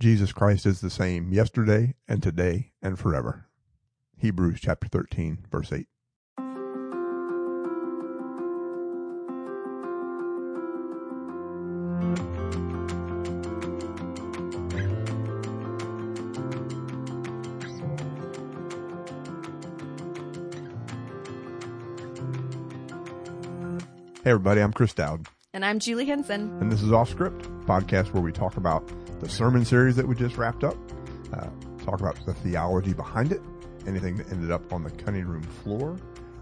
Jesus Christ is the same yesterday and today and forever. Hebrews chapter 13, verse 8. Hey everybody, I'm Chris Dowd, And I'm Julie Henson. and this is Off Script, podcast where we talk about the sermon series that we just wrapped up, uh, talk about the theology behind it, anything that ended up on the cutting room floor,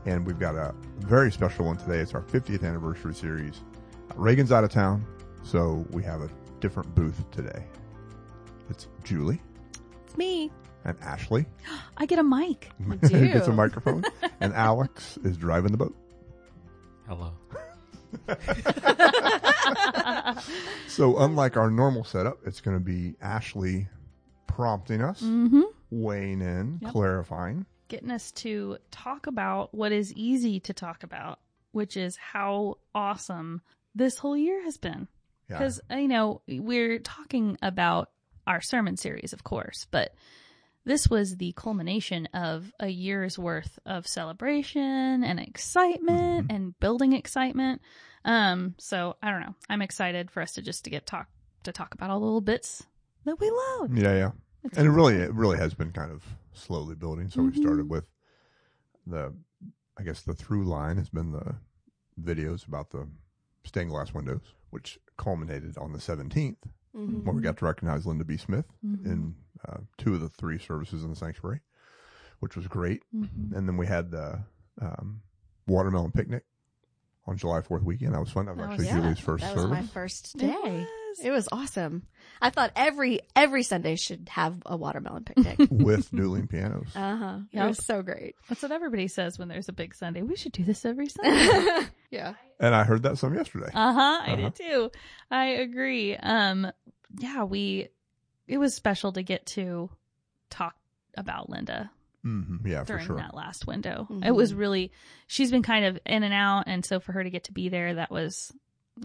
and we've got a very special one today. It's our 50th anniversary series. Uh, Reagan's out of town, so we have a different booth today. It's Julie It's me. and Ashley I get a mic. do. gets a microphone, and Alex is driving the boat. Hello. So unlike our normal setup, it's going to be Ashley prompting us, Mm-hmm. weighing in, Yep. clarifying. Getting us to talk about what is easy to talk about, which is how awesome this whole year has been. Yeah. Because, you know, we're talking about our sermon series, of course, but this was the culmination of a year's worth of celebration and excitement Mhm. and building excitement. Um, so I don't know. I'm excited for us to just to get talk to talk about all the little bits that we love. Yeah, yeah. It's And it really, it really has been kind of slowly building. So we Mhm. started with the, I guess the through line has been the videos about the stained glass windows, which culminated on the 17th Mhm. when we got to recognize Linda B. Smith Mhm. in uh, two of the three services in the sanctuary, which was great. Mhm. And then we had the um, watermelon picnic on July 4th weekend. That was fun. That was That actually yeah, Julie's first That was service. my first It day. was. It was awesome. I thought every every Sunday should have a watermelon picnic. with dueling pianos. uh huh. It was so great. That's what everybody says when there's a big Sunday. We should do this every Sunday. yeah. And I heard that some yesterday. uh huh. I Uh-huh. did too. I agree. Um, yeah, we. It was special to get to talk about Linda hmm Yeah, for during sure. that last window. Mhm. It was really. She's been kind of in and out, and so for her to get to be there, that was.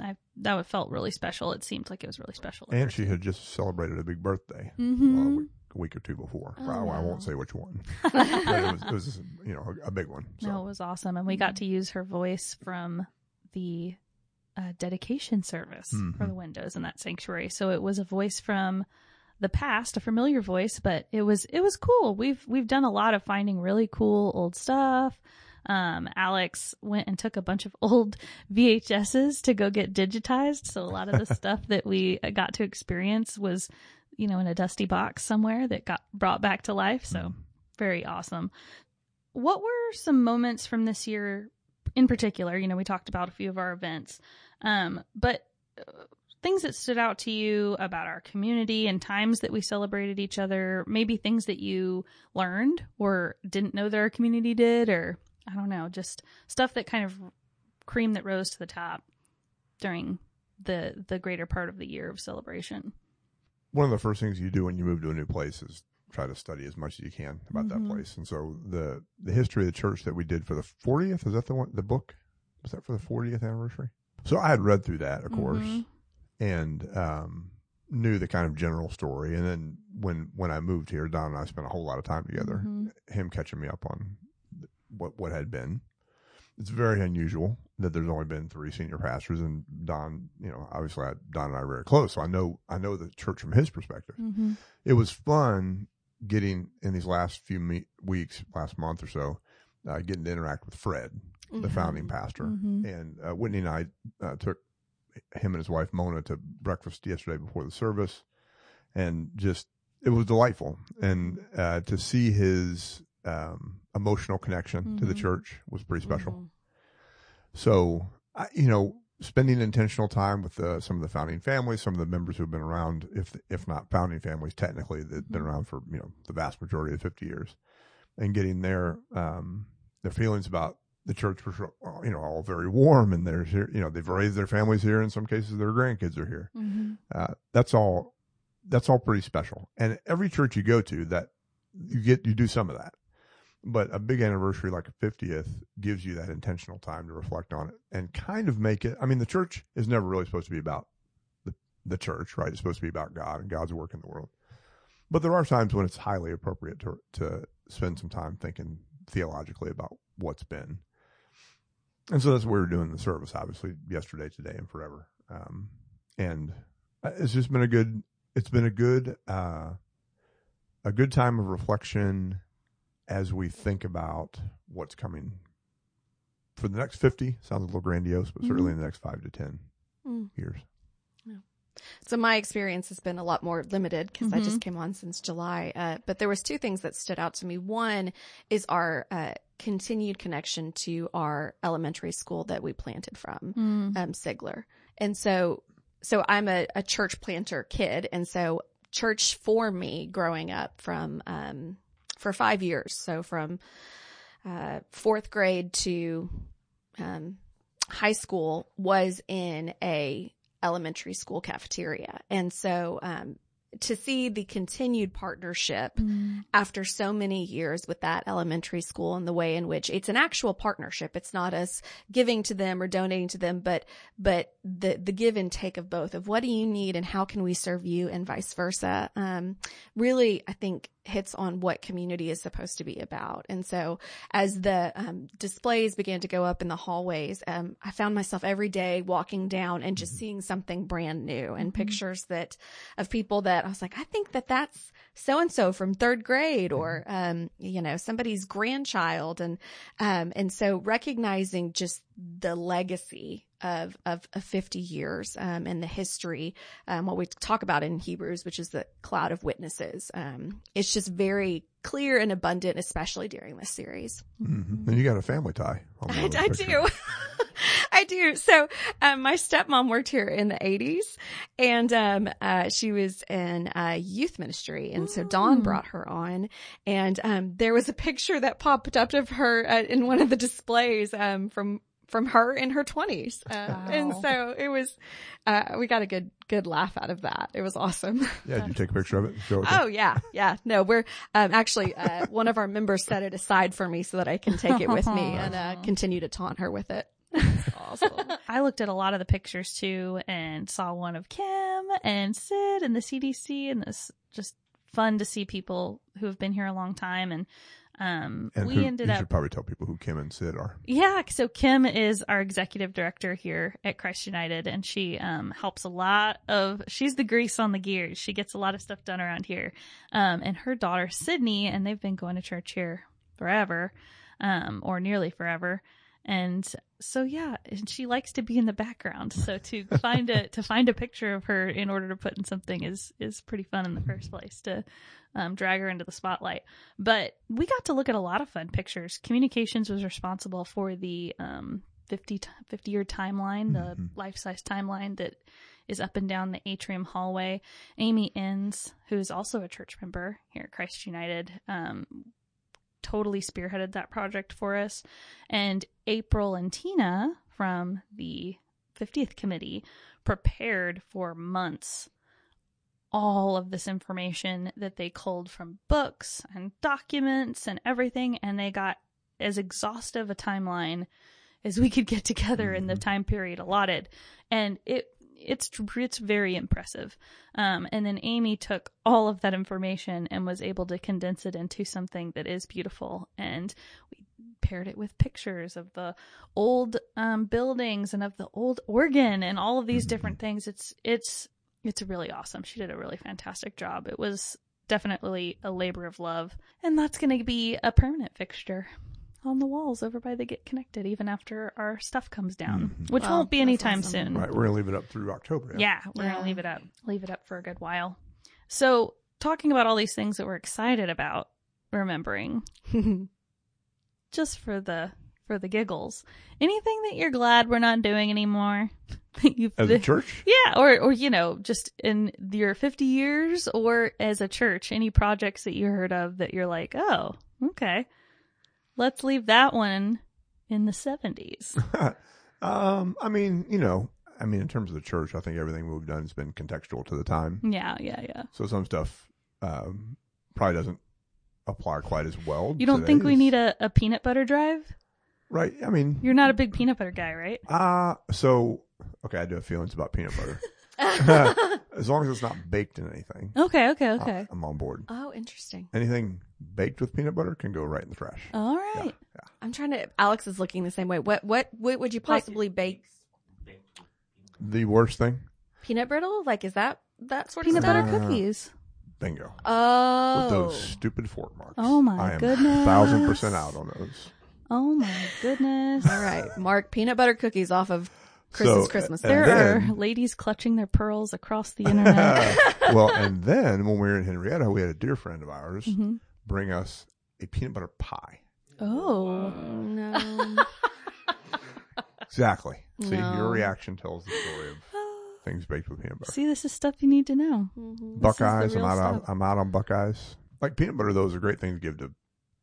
I that felt really special. It seemed like it was really special. And she had just celebrated a big birthday uh, a, hmm week, a week or two before. Oh, I, I won't say which one, but it was, it was you know a, a big one. So. No, it was awesome, and we got to use her voice from the uh, dedication service for Mhm. the windows in that sanctuary. So it was a voice from the past, a familiar voice, but it was it was cool. We've we've done a lot of finding really cool old stuff. Um, Alex went and took a bunch of old VHSs to go get digitized. So a lot of the stuff that we got to experience was, you know, in a dusty box somewhere that got brought back to life. So Mhm. very awesome. What were some moments from this year in particular? You know, we talked about a few of our events, um, but uh, things that stood out to you about our community and times that we celebrated each other, maybe things that you learned or didn't know that our community did, or I don't know, just stuff that kind of cream that rose to the top during the the greater part of the year of celebration. One of the first things you do when you move to a new place is try to study as much as you can about Mhm. that place. And so the the history of the church that we did for the 40th is that the one the book was that for the 40th anniversary? So I had read through that, of course, Mhm. And um, knew the kind of general story. And then when when I moved here, Don and I spent a whole lot of time together. Mhm. Him catching me up on what what had been. It's very unusual that there's only been three senior pastors, and Don, you know, obviously I, Don and I are very close, so I know I know the church from his perspective. Mhm. It was fun getting in these last few me- weeks, last month or so, uh, getting to interact with Fred, the Mhm. founding pastor, Mhm. and uh, Whitney and I uh, took him and his wife Mona to breakfast yesterday before the service, and just it was delightful, and uh, to see his um, emotional connection to the Mhm. church was pretty special. Mhm. So, I, you know, spending intentional time with uh, some of the founding families, some of the members who've been around, if if not founding families, technically that've been Mhm. around for you know the vast majority of fifty years, and getting their um, their feelings about the church, was, you know all very warm, and there's here, you know they've raised their families here. In some cases, their grandkids are here. Mhm. Uh, that's all. That's all pretty special. And every church you go to, that you get you do some of that. But a big anniversary like a 50th gives you that intentional time to reflect on it and kind of make it. I mean, the church is never really supposed to be about the, the church, right? It's supposed to be about God and God's work in the world. but there are times when it's highly appropriate to to spend some time thinking theologically about what's been. And so that's what we were doing the service, obviously, yesterday, today, and forever. Um, and it's just been a good, it's been a good, uh, a good time of reflection as we think about what's coming for the next 50. Sounds a little grandiose, but certainly in the next five to 10 Mm. years. So my experience has been a lot more limited because I Mhm. just came on since July. Uh, but there was two things that stood out to me. One is our uh, continued connection to our elementary school that we planted from, Mm. um, Sigler. And so, so I'm a, a church planter kid, and so church for me growing up from um, for five years. So from uh, fourth grade to um, high school was in a elementary school cafeteria. And so, um, to see the continued partnership Mm. after so many years with that elementary school and the way in which it's an actual partnership. It's not us giving to them or donating to them, but, but the, the give and take of both of what do you need and how can we serve you and vice versa. Um, really, I think hits on what community is supposed to be about. And so as the um, displays began to go up in the hallways, um, I found myself every day walking down and just seeing something brand new and Mhm. pictures that of people that I was like, I think that that's so and so from third grade or, um, you know, somebody's grandchild. And, um, and so recognizing just the legacy of, of, of 50 years, um, and the history, um, what we talk about in Hebrews, which is the cloud of witnesses. Um, it's just very clear and abundant, especially during this series. Mm-hmm. And you got a family tie. I, of those I do. I do. So, um, my stepmom worked here in the eighties and, um, uh, she was in, uh, youth ministry. And so Don Mm. brought her on and, um, there was a picture that popped up of her uh, in one of the displays, um, from, from her in her twenties. Uh, and so it was, uh, we got a good, good laugh out of that. It was awesome. Yeah, did you take a picture of it? Show it Oh yeah, yeah. No, we're um, actually uh, one of our members set it aside for me so that I can take it with me and uh, continue to taunt her with it. awesome. I looked at a lot of the pictures too and saw one of Kim and Sid and the CDC and this just fun to see people who have been here a long time and um And we who, ended you up should probably tell people who Kim and Sid are. yeah, so Kim is our executive director here at Christ United and she um helps a lot of she's the grease on the gears. She gets a lot of stuff done around here. Um and her daughter Sydney and they've been going to church here forever. Um or nearly forever. And so yeah, and she likes to be in the background. So to find a to find a picture of her in order to put in something is is pretty fun in the first place to um, drag her into the spotlight. But we got to look at a lot of fun pictures. Communications was responsible for the um, 50, t- 50 year timeline, the Mhm. life size timeline that is up and down the atrium hallway. Amy Inns, who is also a church member here at Christ United, um, totally spearheaded that project for us. And April and Tina from the 50th committee prepared for months all of this information that they culled from books and documents and everything and they got as exhaustive a timeline as we could get together in the Mhm. time period allotted and it it's it's very impressive um, and then amy took all of that information and was able to condense it into something that is beautiful and we paired it with pictures of the old um, buildings and of the old organ and all of these different things it's it's it's really awesome. She did a really fantastic job. It was definitely a labor of love. And that's going to be a permanent fixture on the walls over by the Get Connected even after our stuff comes down, Mhm. which Wow, won't be that's anytime awesome. soon. Right, we're gonna leave it up through October. Yeah, we're Yeah. going to leave it up. Leave it up for a good while. So, talking about all these things that we're excited about remembering just for the for the giggles. Anything that you're glad we're not doing anymore? That you've As a church, yeah, or or you know, just in your 50 years or as a church, any projects that you heard of that you're like, "Oh, okay. Let's leave that one in the 70s." um, I mean, you know, I mean, in terms of the church, I think everything we've done has been contextual to the time. yeah, yeah, yeah. So some stuff um, probably doesn't apply quite as well. You don't think we need a, a peanut butter drive? right? I mean, You're not a big peanut butter guy, right? uh so okay, I do have feelings about peanut butter. as long as it's not baked in anything. Okay, okay, uh, okay. I'm on board. oh, interesting. Anything baked with peanut butter can go right in the trash. All right. Yeah, yeah. I'm trying to. Alex is looking the same way. What what what would you possibly bake? The worst thing, Peanut brittle? Like is that that sort Peanut of? Peanut butter Uh, cookies. bingo. Oh, With those stupid fork marks. Oh, my I am goodness. Thousand percent out on those. Oh my goodness. All right, Mark, peanut butter cookies off of Chris's So, Christmas. There then- are ladies clutching their pearls across the internet. well, and then when we were in Henrietta, we had a dear friend of ours Mhm. bring us a peanut butter pie. Oh. no. Exactly. See, No. your reaction tells the story of things baked with peanut butter. See, this is stuff you need to know. Mhm. Buckeyes, I'm out. On. I'm out on Buckeyes. Like peanut butter, though, is a great thing to give to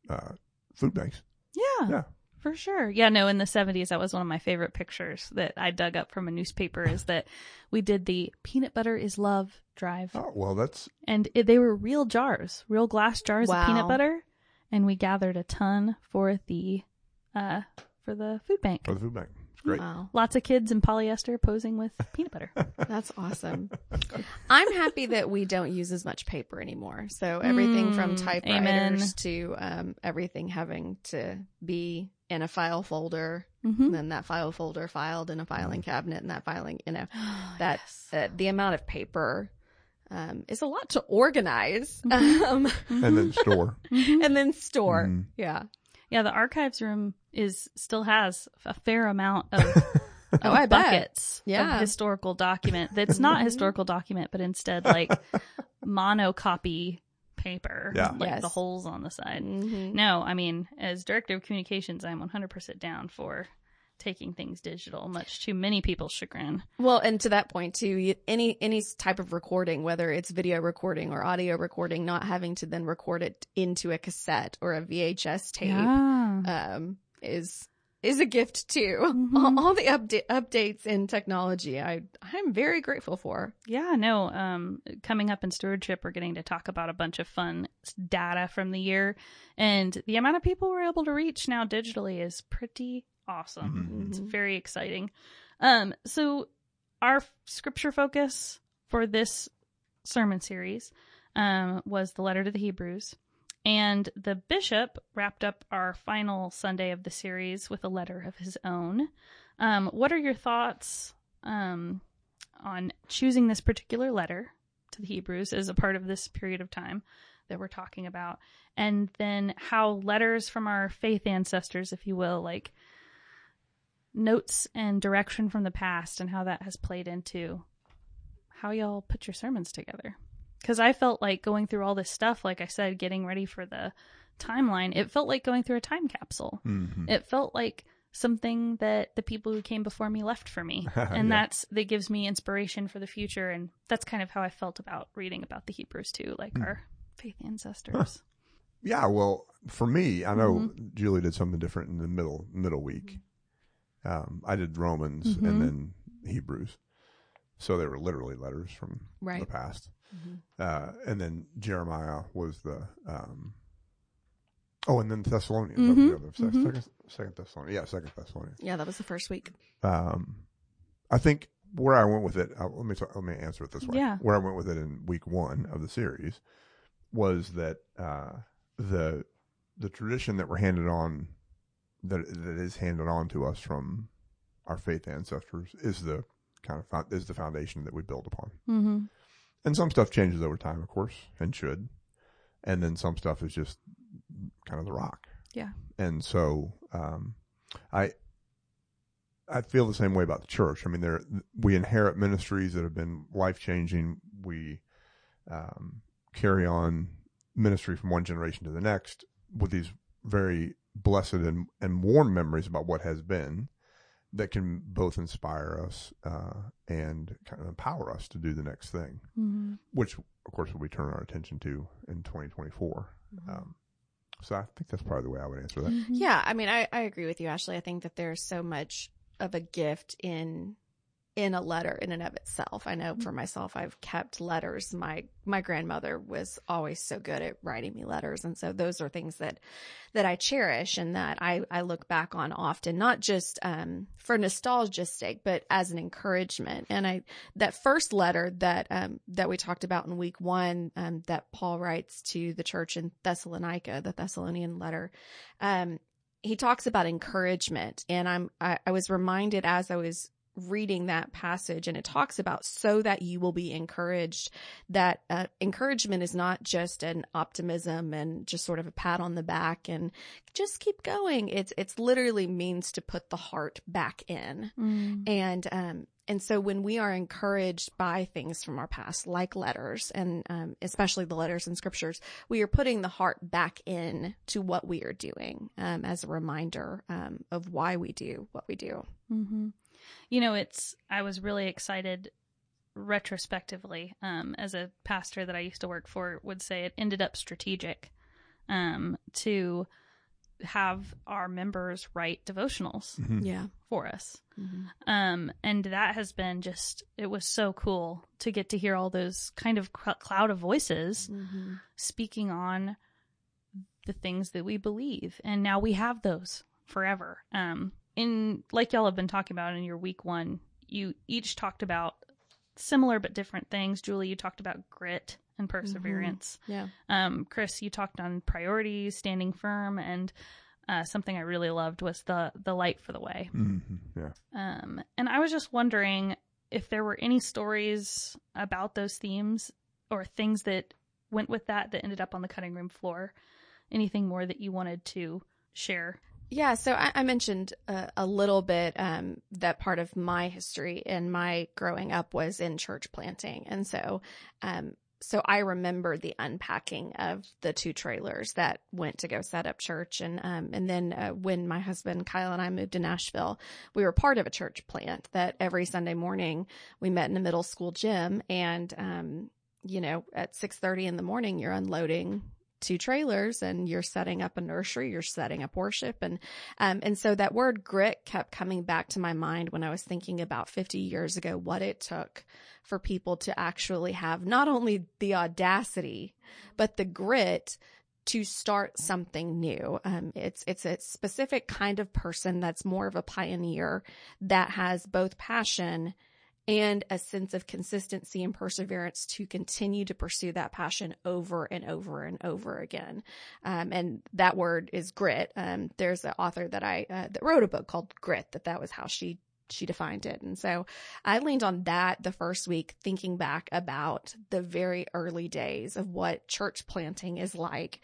uh, food banks. Yeah, Yeah. For sure. Yeah, no, in the 70s, that was one of my favorite pictures that I dug up from a newspaper is that we did the peanut butter is love drive. Oh well, that's And it, they were real jars, real glass jars Wow. of peanut butter. And we gathered a ton for the, uh, for the food bank. for the food bank. It's great. Wow, Lots of kids in polyester posing with peanut butter. that's awesome. I'm happy that we don't use as much paper anymore. So everything from Mm, typewriters amen. to um, everything having to be in a file folder, hmm and then that file folder filed in a filing cabinet, and that filing, you know, that uh, the amount of paper um, is a lot to organize um, And then store. Mhm. and then store. Mhm. Yeah. Yeah, the archives room is still has a fair amount of, of Oh, I bet. buckets Yeah. of historical document that's not historical document, but instead like monocopy paper. Yeah. Like Yes. the holes on the side. Mhm. No, I mean, as director of communications, I'm 100% down for taking things digital, much to many people's chagrin. Well, and to that point too, any any type of recording, whether it's video recording or audio recording, not having to then record it into a cassette or a VHS tape, Yeah. um, is is a gift too. Mhm. All, all the update updates in technology, I I'm very grateful for. Yeah, no. Um, coming up in stewardship, we're getting to talk about a bunch of fun data from the year, and the amount of people we're able to reach now digitally is pretty awesome. It's Mhm. very exciting. Um, so our scripture focus for this sermon series um, was the letter to the Hebrews. And the bishop wrapped up our final Sunday of the series with a letter of his own. Um, what are your thoughts um, on choosing this particular letter to the Hebrews as a part of this period of time that we're talking about? And then how letters from our faith ancestors, if you will, like notes and direction from the past and how that has played into how y'all put your sermons together. Because I felt like going through all this stuff, like I said, getting ready for the timeline, it felt like going through a time capsule. Mhm. It felt like something that the people who came before me left for me. And Yeah. that's that gives me inspiration for the future and that's kind of how I felt about reading about the Hebrews too, like Hmm. our faith ancestors. Yeah, well, for me, I know Mm-hmm. Julie did something different in the middle middle week. Um, I did Romans Mhm. and then Hebrews, so they were literally letters from Right. the past. Uh, and then Jeremiah was the um, oh, and then Thessalonians. Mhm. the other- Mhm. Second, second Thessalonians. Yeah, second Thessalonians. Yeah, that was the first week. Um, I think where I went with it. Uh, let me talk, let me answer it this way. Yeah. Where I went with it in week one of the series was that uh, the the tradition that we're handed on that that is handed on to us from our faith ancestors is the kind of is the foundation that we build upon. And some stuff changes over time, of course, and should. And then some stuff is just kind of the rock. Yeah. And so, um, I, I feel the same way about the church. I mean, there, we inherit ministries that have been life changing. We, um, carry on ministry from one generation to the next with these very blessed and, and warm memories about what has been that can both inspire us, uh, and kind of empower us to do the next thing Mm-hmm. which of course we turn our attention to in 2024. Um, so I think that's probably the way I would answer that. Mm-hmm. Yeah, I mean, I, I agree with you, Ashley. I think that there's so much of a gift in in a letter in and of itself. I know for myself, I've kept letters. My, my grandmother was always so good at writing me letters. And so those are things that, that I cherish and that I, I look back on often, not just, um, for nostalgia's sake, but as an encouragement. And I, that first letter that, um, that we talked about in week one, um, that Paul writes to the church in Thessalonica, the Thessalonian letter, um, he talks about encouragement and I'm, I, I was reminded as I was reading that passage and it talks about so that you will be encouraged that uh, encouragement is not just an optimism and just sort of a pat on the back and just keep going. It's it's literally means to put the heart back in. Mm. and um and so when we are encouraged by things from our past like letters and um, especially the letters and scriptures we are putting the heart back in to what we are doing um, as a reminder um, of why we do what we do. Hmm You know, it's, I was really excited retrospectively, um, as a pastor that I used to work for would say it ended up strategic, um, to have our members write devotionals Mhm. yeah for us. mm-hmm. Um, and that has been just, it was so cool to get to hear all those kind of cl- cloud of voices Mm-hmm. speaking on the things that we believe. And now we have those forever. Um, in like y'all have been talking about in your week one, you each talked about similar but different things. Julie, you talked about grit and perseverance. yeah Um, Chris, you talked on priorities, standing firm, and uh, something I really loved was the the light for the way. Mhm. Yeah. Um, and I was just wondering if there were any stories about those themes or things that went with that that ended up on the cutting room floor. Anything more that you wanted to share? Yeah, so I, I mentioned uh, a little bit um, that part of my history and my growing up was in church planting, and so um, so I remember the unpacking of the two trailers that went to go set up church, and um, and then uh, when my husband Kyle and I moved to Nashville, we were part of a church plant that every Sunday morning we met in the middle school gym, and um, you know at six thirty in the morning you're unloading two trailers and you're setting up a nursery, you're setting up worship. And, um, and so that word grit kept coming back to my mind when I was thinking about 50 years ago, what it took for people to actually have not only the audacity, but the grit to start something new. Um, it's, it's a specific kind of person that's more of a pioneer that has both passion and a sense of consistency and perseverance to continue to pursue that passion over and over and over again. Um, and that word is grit. Um, there's an author that I uh, that wrote a book called Grit that that was how she she defined it. And so I leaned on that the first week thinking back about the very early days of what church planting is like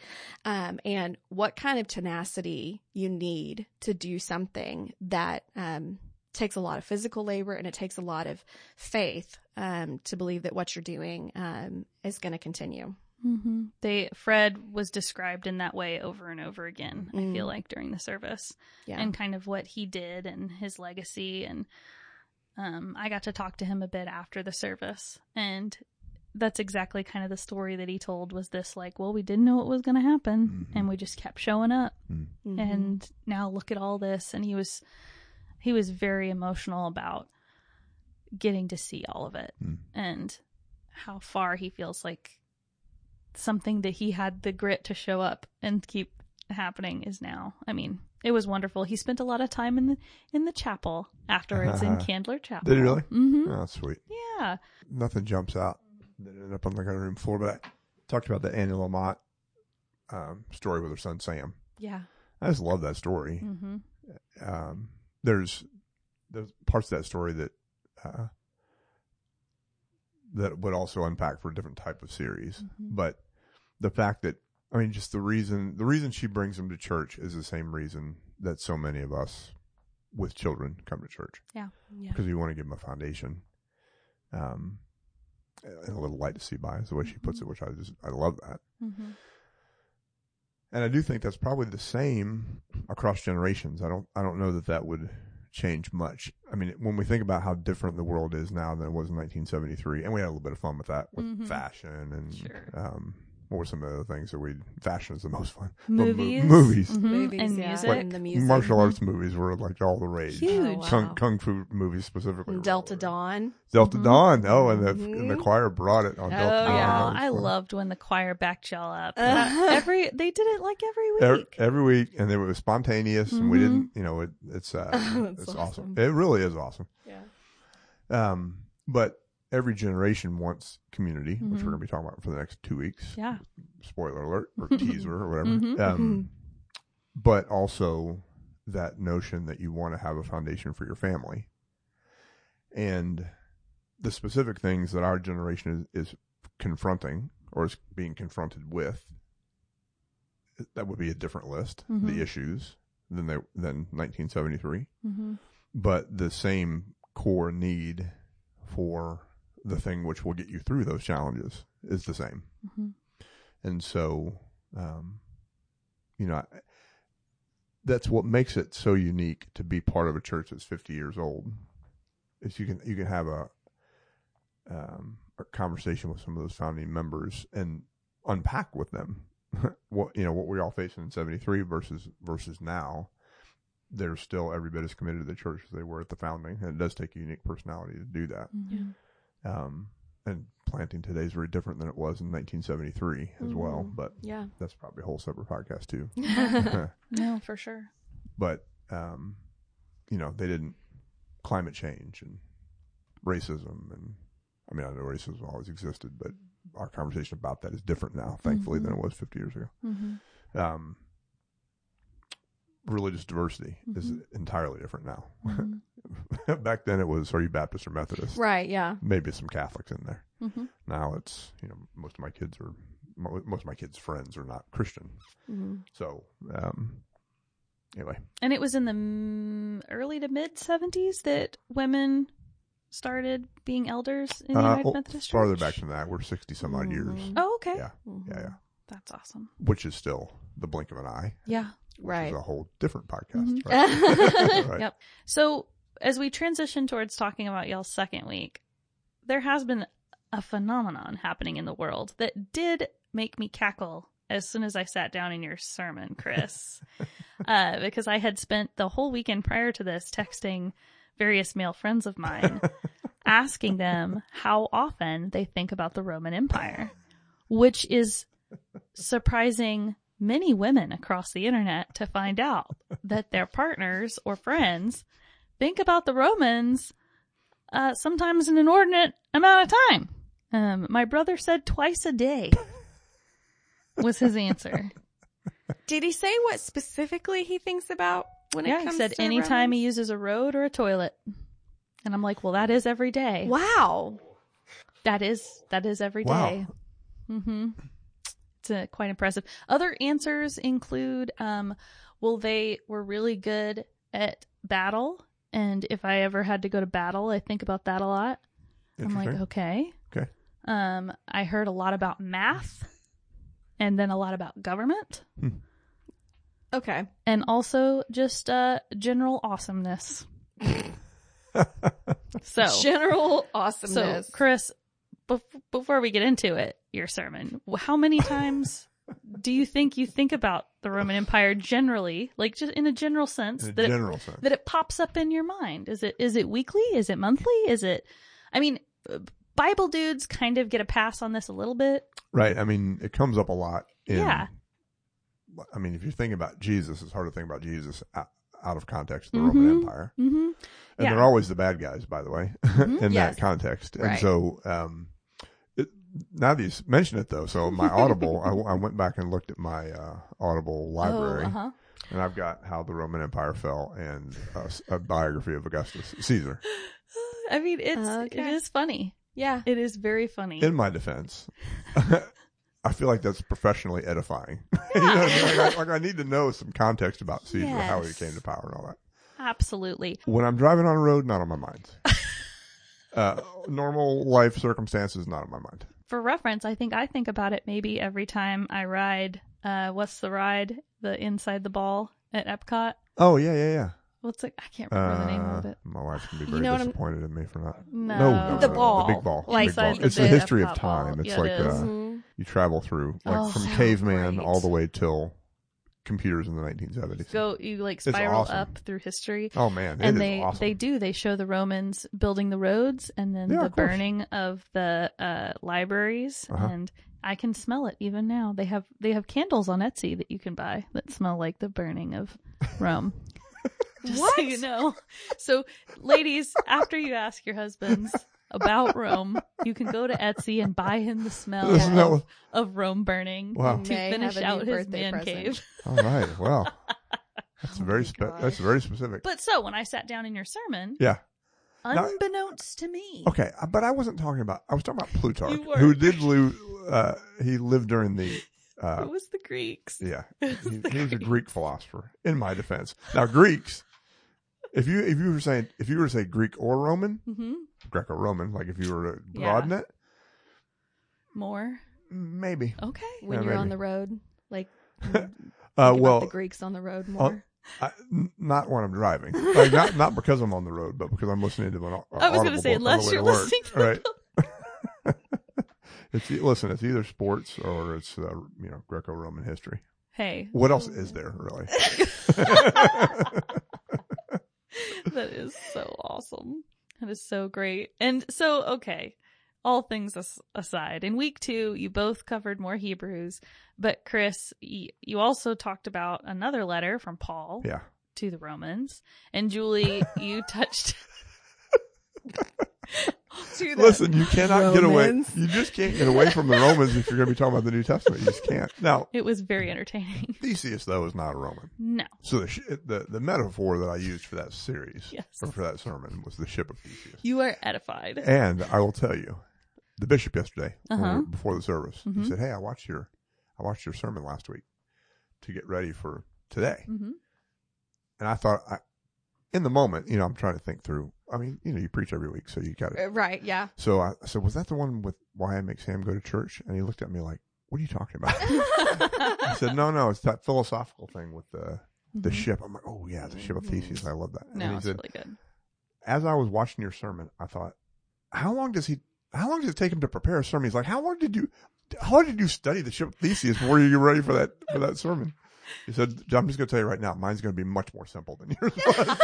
um, and what kind of tenacity you need to do something that um, takes a lot of physical labor and it takes a lot of faith um, to believe that what you're doing um, is going to continue. Mm-hmm. They Fred was described in that way over and over again. I feel Mm. like during the service, Yeah. and kind of what he did and his legacy. And um, I got to talk to him a bit after the service, and that's exactly kind of the story that he told. Was this like, well, we didn't know what was going to happen, Mhm. and we just kept showing up, Mhm. and now look at all this. And he was he was very emotional about getting to see all of it Mm. and how far he feels like something that he had the grit to show up and keep happening is now. I mean, it was wonderful. He spent a lot of time in the in the chapel afterwards in Candler Chapel. Did he really? Mm-hmm. Oh, sweet. Yeah. Nothing jumps out that ended up on the room floor, but I talked about the Annie Lamott um, story with her son Sam. Yeah. I just love that story. Mm-hmm. Um, there's there's parts of that story that uh, that would also unpack for a different type of series. Mhm. But the fact that I mean, just the reason the reason she brings them to church is the same reason that so many of us with children come to church Yeah. because we want to give them a foundation, um, and a little light to see by is the way she puts it, which I just I love that. Mm-hmm. And I do think that's probably the same across generations. I don't I don't know that that would change much. I mean, when we think about how different the world is now than it was in 1973, and we had a little bit of fun with that with Mhm. fashion and Sure. um, what were some of the things that we fashion is the most fun? Well, mo- Movies, movies. Mhm. Movies, and yeah. music. and the music. Martial arts movies were like all the rage. Huge. Oh, wow. Kung, kung fu movies specifically. were Delta all the- Dawn. Delta Mhm. Dawn. Oh, and the and the Mhm. choir brought it on Oh, Delta Dawn. yeah. That Oh, was I fun. loved when the choir backed y'all up. Uh-huh. every they did it like every week. Every, every week, and it was spontaneous, and we Mhm. didn't, you know, it, it's uh, it's awesome. awesome. It really is awesome. Yeah. Um, but every generation wants community, which Mhm. we're going to be talking about for the next two weeks. yeah. Spoiler alert or teaser or whatever. Mhm. Um, but also that notion that you want to have a foundation for your family, and the specific things that our generation is, is confronting or is being confronted with. That would be a different list. Mhm. The issues than they than 1973 Mm-hmm. but the same core need for the thing which will get you through those challenges is the same. Mm-hmm. And so, um, you know, I- that's what makes it so unique to be part of a church that's 50 years old. Is you can you can have a um, a conversation with some of those founding members and unpack with them what you know what we all facing in 73 versus versus now they're still every bit as committed to the church as they were at the founding and it does take a unique personality to do that Mm-hmm. Um, and planting today is very different than it was in 1973 as well Mhm. but Yeah. that's probably a whole separate podcast too No, for sure. but um, you know they didn't climate change and racism and I mean I know racism always existed but our conversation about that is different now thankfully than it was 50 years ago Mm-hmm. um, religious diversity is Mhm. entirely different now Mm-hmm. back then it was are you Baptist or Methodist Right. Yeah. maybe some Catholics in there Mm-hmm. now it's you know most of my kids are most of my kids friends are not Christian Mhm. so um, anyway And it was in the early to mid 70s that women started being elders in the Uh, United well, Methodist Church. farther back than that we're 60 some odd years Mhm. Oh, okay. yeah Mhm. yeah yeah That's awesome. which is still the blink of an eye Yeah. which Right. is a whole different podcast Mhm. right? right. Yep. So as we transition towards talking about y'all's second week, there has been a phenomenon happening in the world that did make me cackle as soon as I sat down in your sermon, Chris. uh, because I had spent the whole weekend prior to this texting various male friends of mine, asking them how often they think about the Roman Empire, which is surprising many women across the internet to find out that their partners or friends think about the Romans uh, sometimes in an inordinate amount of time. Um, my brother said twice a day was his answer. Did he say what specifically he thinks about when yeah, it he said to anytime he uses a road or a toilet. And I'm like, well, that is every day. Wow. That is that is every Wow. day. Mm-hmm. It's uh, quite impressive. Other answers include, um, well, they were really good at battle, and if I ever had to go to battle, I think about that a lot. I'm like, okay. Okay. Um, I heard a lot about math, and then a lot about government, Okay. and also just uh general awesomeness. so General So, awesomeness. Chris, bef- before we get into it, your sermon, wh- how many times do you think you think about the Roman Empire generally, like just in a general sense, in a that general it, sense that it pops up in your mind? Is it is it weekly? Is it monthly? Is it? I mean, Bible dudes kind of get a pass on this a little bit. right I mean it comes up a lot in Yeah. I mean if you think about Jesus it's hard to think about Jesus out, of context of the Roman Mhm. Empire Mm-hmm. and Yeah. they're always the bad guys by the way Mhm. in Yes. that context and Right. so um now that you mention it though so my audible I went back and looked at my uh, audible library Oh, uh-huh. and I've got how the Roman Empire fell and a biography of Augustus Caesar I mean, it's it Okay. is funny. yeah. It is very funny. in my defense I feel like that's professionally edifying. you know, like, I, like I need to know some context about Caesar, how he came to power, and all that. Absolutely. When I'm driving on a road, not on my mind. uh, normal life circumstances, not on my mind. For reference, I think I think about it maybe every time I ride. Uh, what's the ride? The inside the ball at Epcot. Oh yeah, yeah, yeah. What's it? I can't remember the name Uh, of it. my wife's gonna be You very know what I'm- disappointed in me for not. No, No, no, The no, ball. the big ball, Like big ball. the It's the big history of Epcot ball. time. It's Yeah, it like is. uh, Mhm. you travel through like Oh, from so caveman great. all the way till computers in the 1970s. Go, you like spiral awesome. up through history. oh man, it and is they awesome. they do they show the romans building the roads and then Yeah, the of burning of the uh libraries Uh-huh. and i can smell it even now they have they have candles on etsy that you can buy that smell like the burning of rome just so you know so ladies after you ask your husbands about rome you can go to etsy and buy him the smell Isn't that of, what- of rome burning Wow. to May finish have a new out his birthday man present. cave All right, well, that's Oh very spe- gosh. that's very specific. but so when i sat down in your sermon yeah. Now- unbeknownst to me Okay, uh, but I wasn't talking about. I was talking about Plutarch, You were. who did live. Uh, he lived during the. Uh, it was the greeks yeah, he, he was a Greek philosopher. In my defense, now Greeks. If you if you were saying if you were to say Greek or Roman, hmm Greco-Roman, like if you were to Yeah. broaden it, More. maybe. Okay. when Yeah, you're on maybe. the road, like Uh, think about well, the Greeks on the road more. I, n- not when I'm driving. Like not not because I'm on the road, but because I'm listening to an. au- I was going gonna to say, unless you're listening to the right. it's e- listen. It's either sports or it's uh, you know Greco-Roman history. Hey, What else is there really? that is so awesome. That is so great. And so, okay, all things as- aside, in week two, you both covered more Hebrews, but Chris, y- you also talked about another letter from Paul yeah. to the Romans, and Julie, you touched. To the Listen, you cannot get away. You just can't get away from the Romans if you're going to be talking about the New Testament. You just can't. Now, It was very entertaining. Theseus though is not a Roman. No. So the sh- the the metaphor that I used for that series Yes. or for that sermon was the ship of Theseus. You are edified. And I will tell you, the bishop yesterday Uh-huh. were- before the service, Mhm. he said, "Hey, I watched your I watched your sermon last week to get ready for today." hmm And I thought, I, in the moment, you know, I'm trying to think through. I mean, you know, you preach every week, so you got it. Uh, right, yeah. So I, I said, "Was that the one with why I make Sam go to church?" And he looked at me like, "What are you talking about?" I said, "No, no, it's that philosophical thing with the the ship." I'm like, "Oh yeah, the ship of Theseus. I love that." And Mm-hmm. No, he it's said, really good. as I was watching your sermon, I thought, how long does he, how long does it take him to prepare a sermon? He's like, how long did you, how long did you study the ship of Theseus before you get ready for that, for that sermon? He said, I'm just going to tell you right now, mine's going to be much more simple than yours was.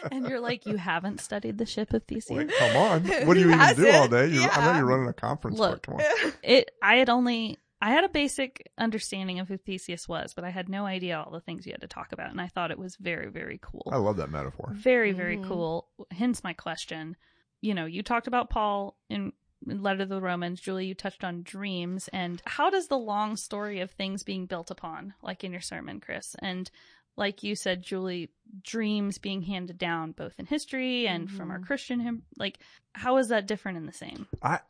and you're like, you haven't studied the ship of Theseus. Wait, come on. What do you even do hasn't? all day? You, I know you're running a conference. Look. Come on. It. I had only. I had a basic understanding of who Theseus was, but I had no idea all the things you had to talk about, and I thought it was very, very cool. I love that metaphor. Very, very Mhm. cool. Hence my question. You know, you talked about Paul in, in Letter to the Romans. Julie, you touched on dreams. And how does the long story of things being built upon, like in your sermon, Chris? And like you said, Julie, dreams being handed down both in history and from our Mhm. Christian hymn. Like, how is that different in the same? I,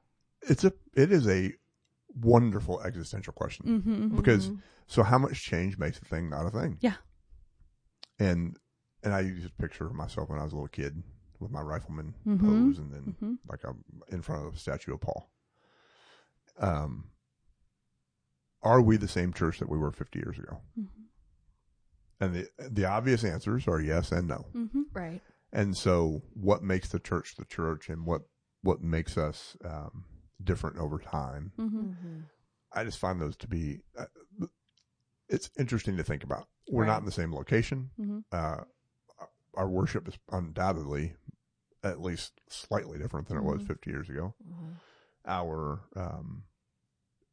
it's a, it is a wonderful existential question. Mm-hmm. Because- Mhm. So how much change makes a thing not a thing? Yeah. And and I use a picture of myself when I was a little kid with my rifleman Mhm. pose, and then hmm like I'm in front of a statue of Paul. Um, are we the same church that we were 50 years ago? Mm-hmm. And the the obvious answers are yes and no. Mm-hmm. Right. And so, what makes the church the church, and what what makes us um, different over time? Mm-hmm. Mhm. I just find those to be. Uh, it's interesting to think about. We're Right. not in the same location. Uh, our worship is undoubtedly at least slightly different than it was Mhm. 50 years ago. Mhm. Our um,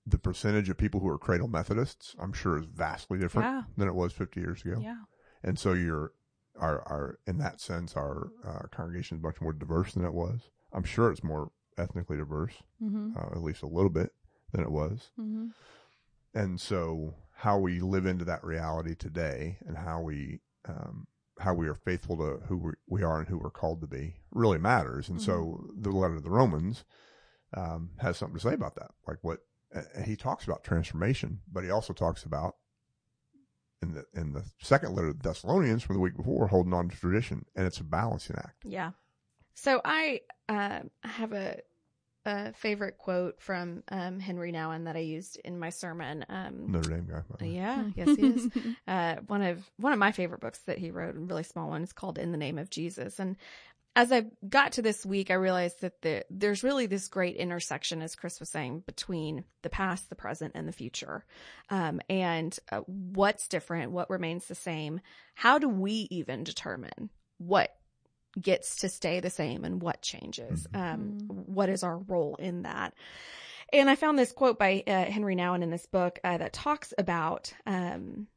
the percentage of people who are cradle Methodists, I'm sure, is vastly different Yeah. than it was 50 years ago. Yeah. And so you're, our, our, in that sense, our uh, congregation is much more diverse than it was. I'm sure it's more ethnically diverse, Mm-hmm. uh, at least a little bit than it was. Mm-hmm. And so how we live into that reality today and how we, um, how we are faithful to who we, are and who we're called to be really matters. And so the letter to the Romans, um, has something to say about that. Like what uh, he talks about transformation, but he also talks about in the, in the second letter to the Thessalonians from the week before, holding on to tradition. And it's a balancing act. Yeah. So I uh, have a, a favorite quote from um, Henri Nouwen that I used in my sermon. Um, Notre Dame guy. by yeah, yes, he is. uh, one of one of my favorite books that he wrote, a really small one, is called "In the Name of Jesus," and as I got to this week, I realized that the, there's really this great intersection, as Chris was saying, between the past, the present, and the future. Um, and uh, what's different, what remains the same. How do we even determine what gets to stay the same and what changes? Um, what is our role in that? And I found this quote by uh, Henri Nouwen in this book uh, that talks about. Um,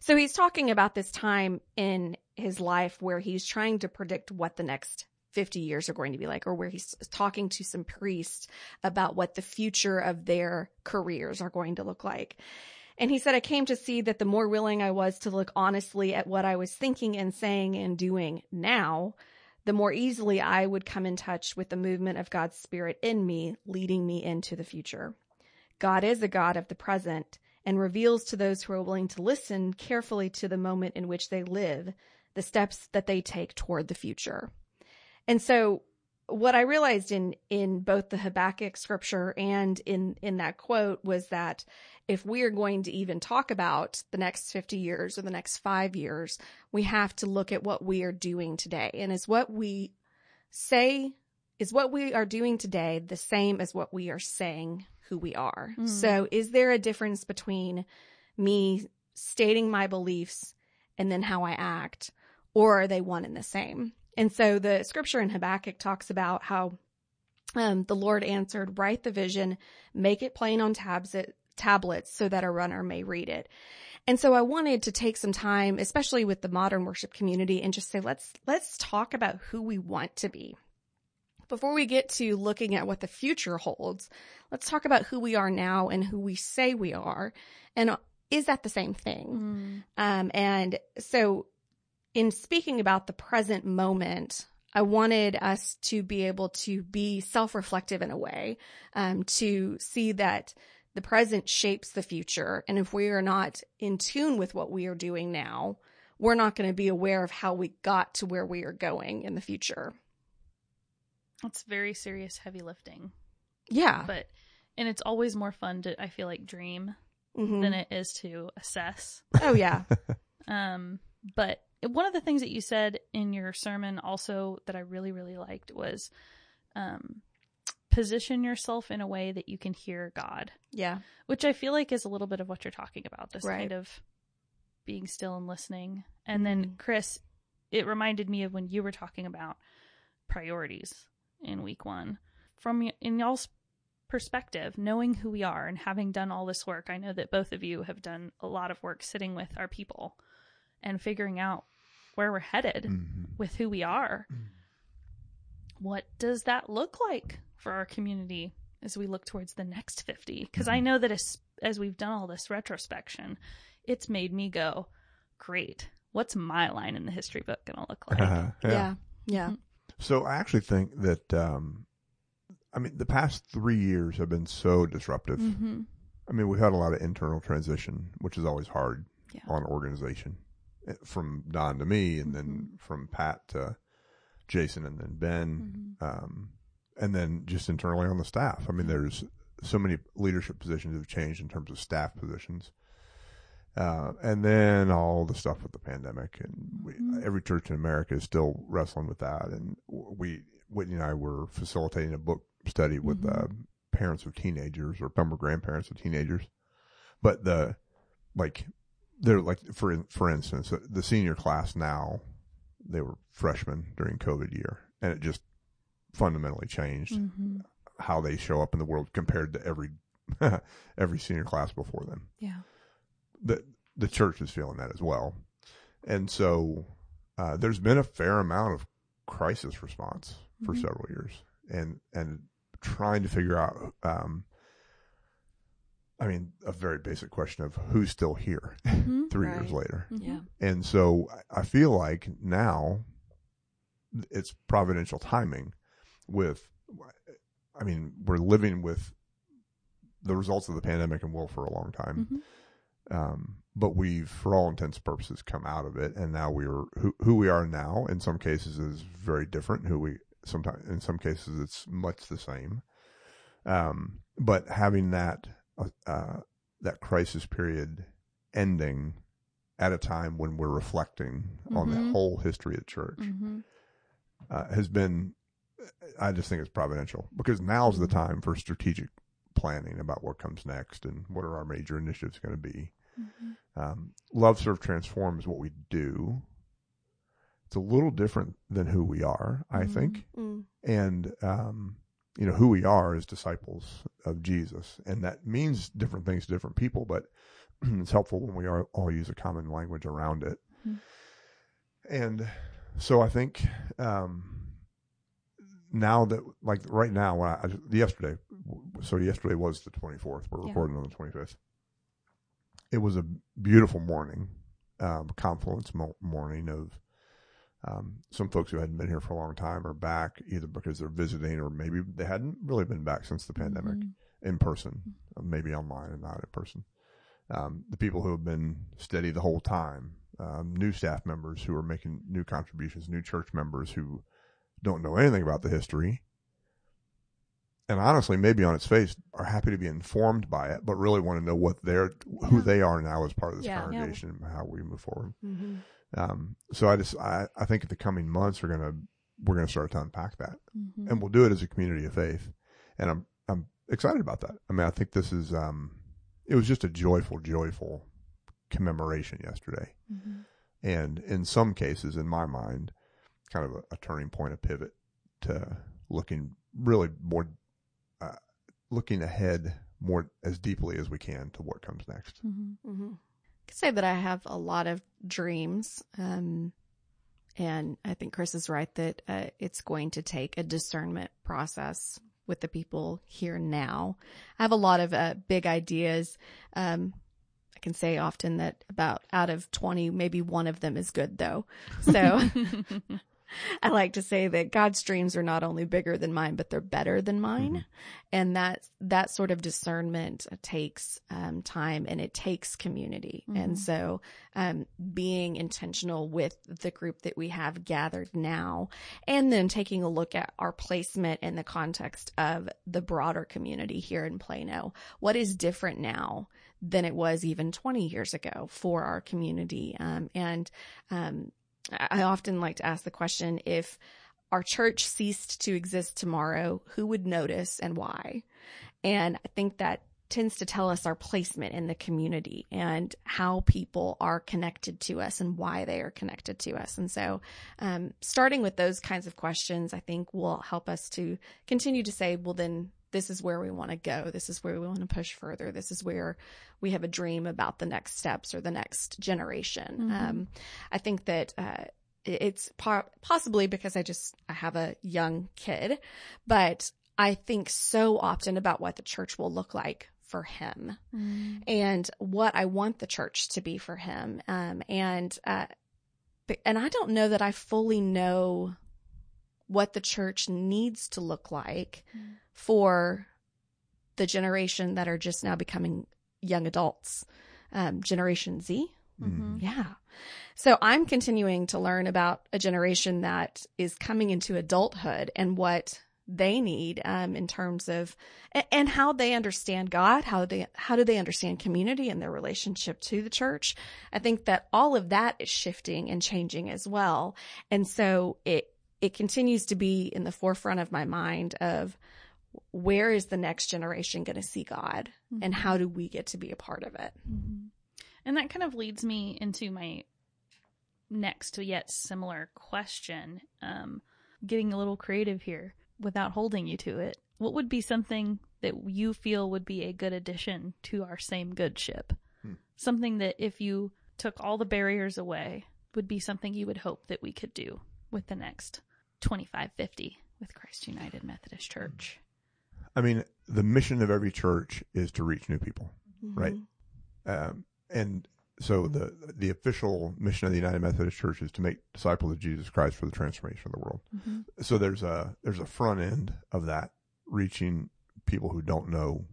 so he's talking about this time in his life where he's trying to predict what the next 50 years are going to be like, or where he's talking to some priests about what the future of their careers are going to look like. And he said, I came to see that the more willing I was to look honestly at what I was thinking and saying and doing now, the more easily I would come in touch with the movement of God's Spirit in me, leading me into the future. God is a God of the present and reveals to those who are willing to listen carefully to the moment in which they live the steps that they take toward the future. And so what I realized in, in both the Habakkuk scripture and in, in that quote was that if we are going to even talk about the next 50 years or the next five years, we have to look at what we are doing today. And is what we say, is what we are doing today the same as what we are saying who we are? Mm. So is there a difference between me stating my beliefs and then how I act? Or are they one and the same? And so the scripture in Habakkuk talks about how um, the Lord answered, write the vision, make it plain on tabs, tablets so that a runner may read it. And so I wanted to take some time, especially with the modern worship community and just say, let's, let's talk about who we want to be. Before we get to looking at what the future holds, let's talk about who we are now and who we say we are. And is that the same thing? Mm. Um, and so in speaking about the present moment, I wanted us to be able to be self-reflective in a way, um, to see that the present shapes the future. And if we are not in tune with what we are doing now, we're not going to be aware of how we got to where we are going in the future. That's very serious heavy lifting. Yeah. But and it's always more fun to I feel like dream Mhm. than it is to assess. oh yeah. Um, but one of the things that you said in your sermon also that I really, really liked was um, position yourself in a way that you can hear God, Yeah. which I feel like is a little bit of what you're talking about this Right. kind of being still and listening. And then, Mhm. Chris, it reminded me of when you were talking about priorities in week one. From in y'all's perspective, knowing who we are and having done all this work, I know that both of you have done a lot of work sitting with our people and figuring out where we're headed Mhm. with who we are. What does that look like for our community as we look towards the next 50? Because I know that as, as we've done all this retrospection, it's made me go, great. What's my line in the history book going to look like? Uh, Yeah. Yeah. So I actually think that, um, I mean, the past three years have been so disruptive. Mm-hmm. I mean, we've had a lot of internal transition, which is always hard Yeah. on organization from Don to me and then from Pat to Jason and then Ben. Um, and then just internally on the staff. I mean, there's so many leadership positions have changed in terms of staff positions. Uh, and then all the stuff with the pandemic and we, Mhm. every church in America is still wrestling with that. And we, Whitney and I were facilitating a book study with, Mhm. uh, parents of teenagers or former grandparents of teenagers. But the, like, they're like, for, for instance, the senior class now, they were freshmen during COVID year and it just fundamentally changed Mm-hmm. how they show up in the world compared to every, every senior class before them Yeah. the the church is feeling that as well, and so uh, there's been a fair amount of crisis response for Mhm. several years, and and trying to figure out. Um, I mean, a very basic question of who's still here Mm-hmm. three Right. years later, Yeah. and so I I feel like now it's providential timing with, I mean, we're living with the results of the pandemic and will for a long time. Mm-hmm. Um, but we've, for all intents and purposes, come out of it, and now we're who, who we are now. In some cases, is very different. Who we sometimes, in some cases, it's much the same. Um, but having that uh, that crisis period ending at a time when we're reflecting on the whole history of the church Mm-hmm. uh, has been, I just think it's providential because now's the time for strategic planning about what comes next and what are our major initiatives going to be. Mm-hmm. Um, Love, Serve, Transform is what we do. It's a little different than who we are, I think. Mm. And, um, you know, who we are as disciples of Jesus. And that means different things to different people, but it's helpful when we are, all use a common language around it. Mhm. And so I think, um, now that like right now, when I, I yesterday, so yesterday was the 24th. We're Yeah. recording on the 25th. It was a beautiful morning, um, confluence mo- morning of, um, some folks who hadn't been here for a long time are back either because they're visiting or maybe they hadn't really been back since the pandemic Mhm. in person, uh, maybe online and not in person. Um, the people who have been steady the whole time, um, new staff members who are making new contributions, new church members who don't know anything about the history, and honestly, maybe on its face, are happy to be informed by it, but really want to know what they're, who Yeah. they are now as part of this Yeah. Yeah. congregation and how we move forward. hmm Um, so I just, I, I think in the coming months we're going to, we're going to start to unpack that Mhm. and we'll do it as a community of faith. And I'm I'm excited about that. I mean, I think this is um, it was just a joyful, joyful commemoration yesterday, Mhm. and in some cases, in my mind, kind of a, a turning point, a pivot to looking really more, looking ahead more as deeply as we can to what comes next. Mhm. hmm I could say that I have a lot of dreams. Um, and I think Chris is right that uh, it's going to take a discernment process with the people here now. I have a lot of uh, big ideas. Um, I can say often that about out of 20, maybe one of them is good though. So I like to say that God's dreams are not only bigger than mine, but they're better than mine. Mhm. And that, that sort of discernment takes, um, time and it takes community. Mhm. And so, um, being intentional with the group that we have gathered now and then taking a look at our placement in the context of the broader community here in Plano. What is different now? Than it was even 20 years ago for our community. Um, and, um, I often like to ask the question if our church ceased to exist tomorrow, who would notice and why? And I think that tends to tell us our placement in the community and how people are connected to us and why they are connected to us. And so, um, starting with those kinds of questions, I think will help us to continue to say, well, then this is where we want to go. This is where we want to push further. This is where we have a dream about the next steps or the next generation. Mhm. Um, I think that, uh, it's po- possibly because I just, I have a young kid, but I think so often about what the church will look like for him Mhm. and what I want the church to be for him. Um, and, uh, and I don't know that I fully know what the church needs to look like Mm. For the generation that are just now becoming young adults, um, Generation Z. Mhm. Yeah. So I'm continuing to learn about a generation that is coming into adulthood and what they need um, in terms of and how they understand God, how they how do they understand community and their relationship to the church. I think that all of that is shifting and changing as well. And so it it continues to be in the forefront of my mind of where is the next generation going to see God and how do we get to be a part of it? Mhm. And that kind of leads me into my next yet similar question. Um, getting a little creative here without holding you to it. What would be something that you feel would be a good addition to our same good ship? Hmm. Something that if you took all the barriers away would be something you would hope that we could do with the next 2550 with Christ United Methodist Church. I mean, the mission of every church is to reach new people. Right. Mhm. Um, and so the the official mission of the United Methodist Church is to make disciples of Jesus Christ for the transformation of the world. Mhm. So there's a there's a front end of that reaching people who don't know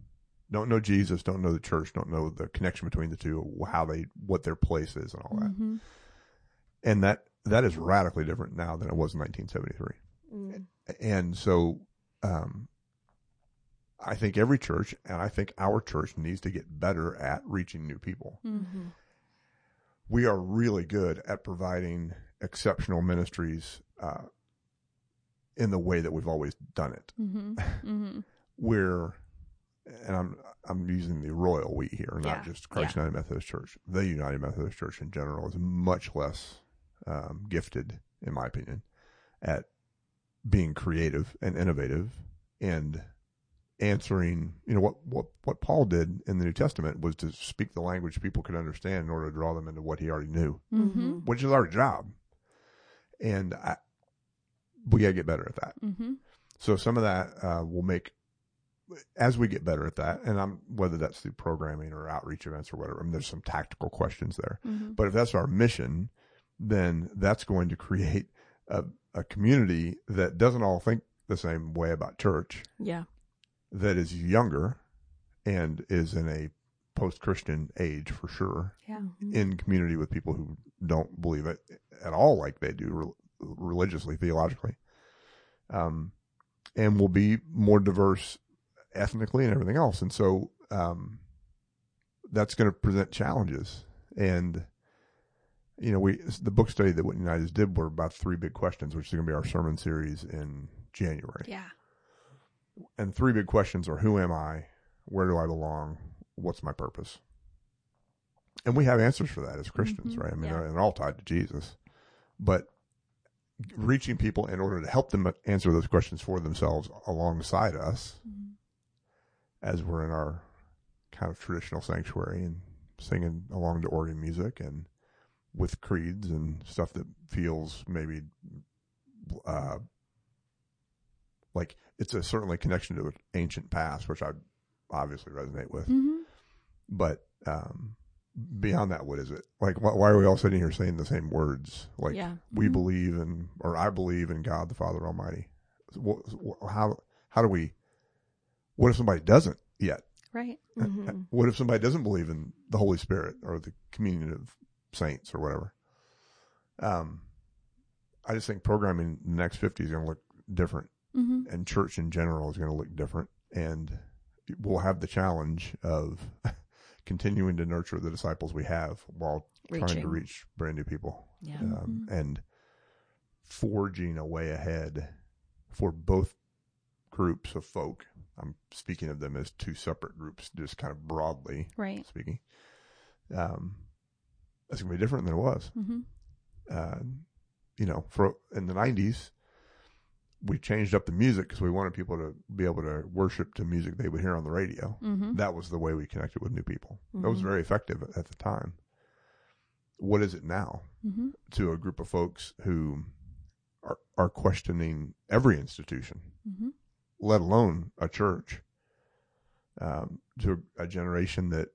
don't know Jesus, don't know the church, don't know the connection between the two, how they what their place is and all that. Mhm. And that that is radically different now than it was in 1973. Mm. And so um I think every church and I think our church needs to get better at reaching new people. Mhm. we are really good at providing exceptional ministries uh, in the way that we've always done it. Mm-hmm. Mm-hmm. We're, and I'm I'm using the royal we here, not Yeah. just Christ Yeah. United Methodist Church. The United Methodist Church in general is much less um, gifted, in my opinion, at being creative and innovative and answering. You know what what what Paul did in the New Testament was to speak the language people could understand in order to draw them into what he already knew, Mm-hmm. which is our job. And I, we got to get better at that. Mm-hmm. So some of that uh, will make as we get better at that, and I'm whether that's through programming or outreach events or whatever. I mean, there's some tactical questions there, Mm-hmm. but if that's our mission, then that's going to create a, a community that doesn't all think the same way about church, Yeah. That is younger and is in a post-Christian age for sure, Yeah. in community with people who don't believe it at all like they do re- religiously, theologically. Um, and will be more diverse ethnically and everything else. And so, um, that's going to present challenges. And, you know, we, the book study that Whitney United did were about three big questions, which is going to be our sermon series in January. Yeah. And three big questions are who am I? Where do I belong? What's my purpose? And we have answers for that as Christians, Mhm. right? I mean, Yeah. they're, they're all tied to Jesus. But reaching people in order to help them answer those questions for themselves alongside us Mm-hmm. as we're in our kind of traditional sanctuary and singing along to organ music and with creeds and stuff that feels maybe uh, like it's a certainly connection to an ancient past, which I obviously resonate with. Mm-hmm. But um, beyond that, what is it? Like, why, why are we all sitting here saying the same words? Like, yeah. we Mhm. believe in, or I believe in God the Father Almighty. How how do we? What if somebody doesn't yet? Right. Mhm. What if somebody doesn't believe in the Holy Spirit or the communion of saints or whatever? Um, I just think programming the next fifty is going to look different, Mm-hmm. and church in general is going to look different, and we'll have the challenge of continuing to nurture the disciples we have while trying to reach brand new people Yeah. um, Mhm. and forging a way ahead for both groups of folk. I'm speaking of them as two separate groups, just kind of broadly Right. speaking. Um, that's gonna be different than it was. Mm-hmm. Uh, you know, for in the '90s, we changed up the music because we wanted people to be able to worship to music they would hear on the radio. Mm-hmm. That was the way we connected with new people. That was Mhm. very effective at the time. What is it now? Mm-hmm. to a group of folks who are are questioning every institution, Mm-hmm. let alone a church. Um, to a generation that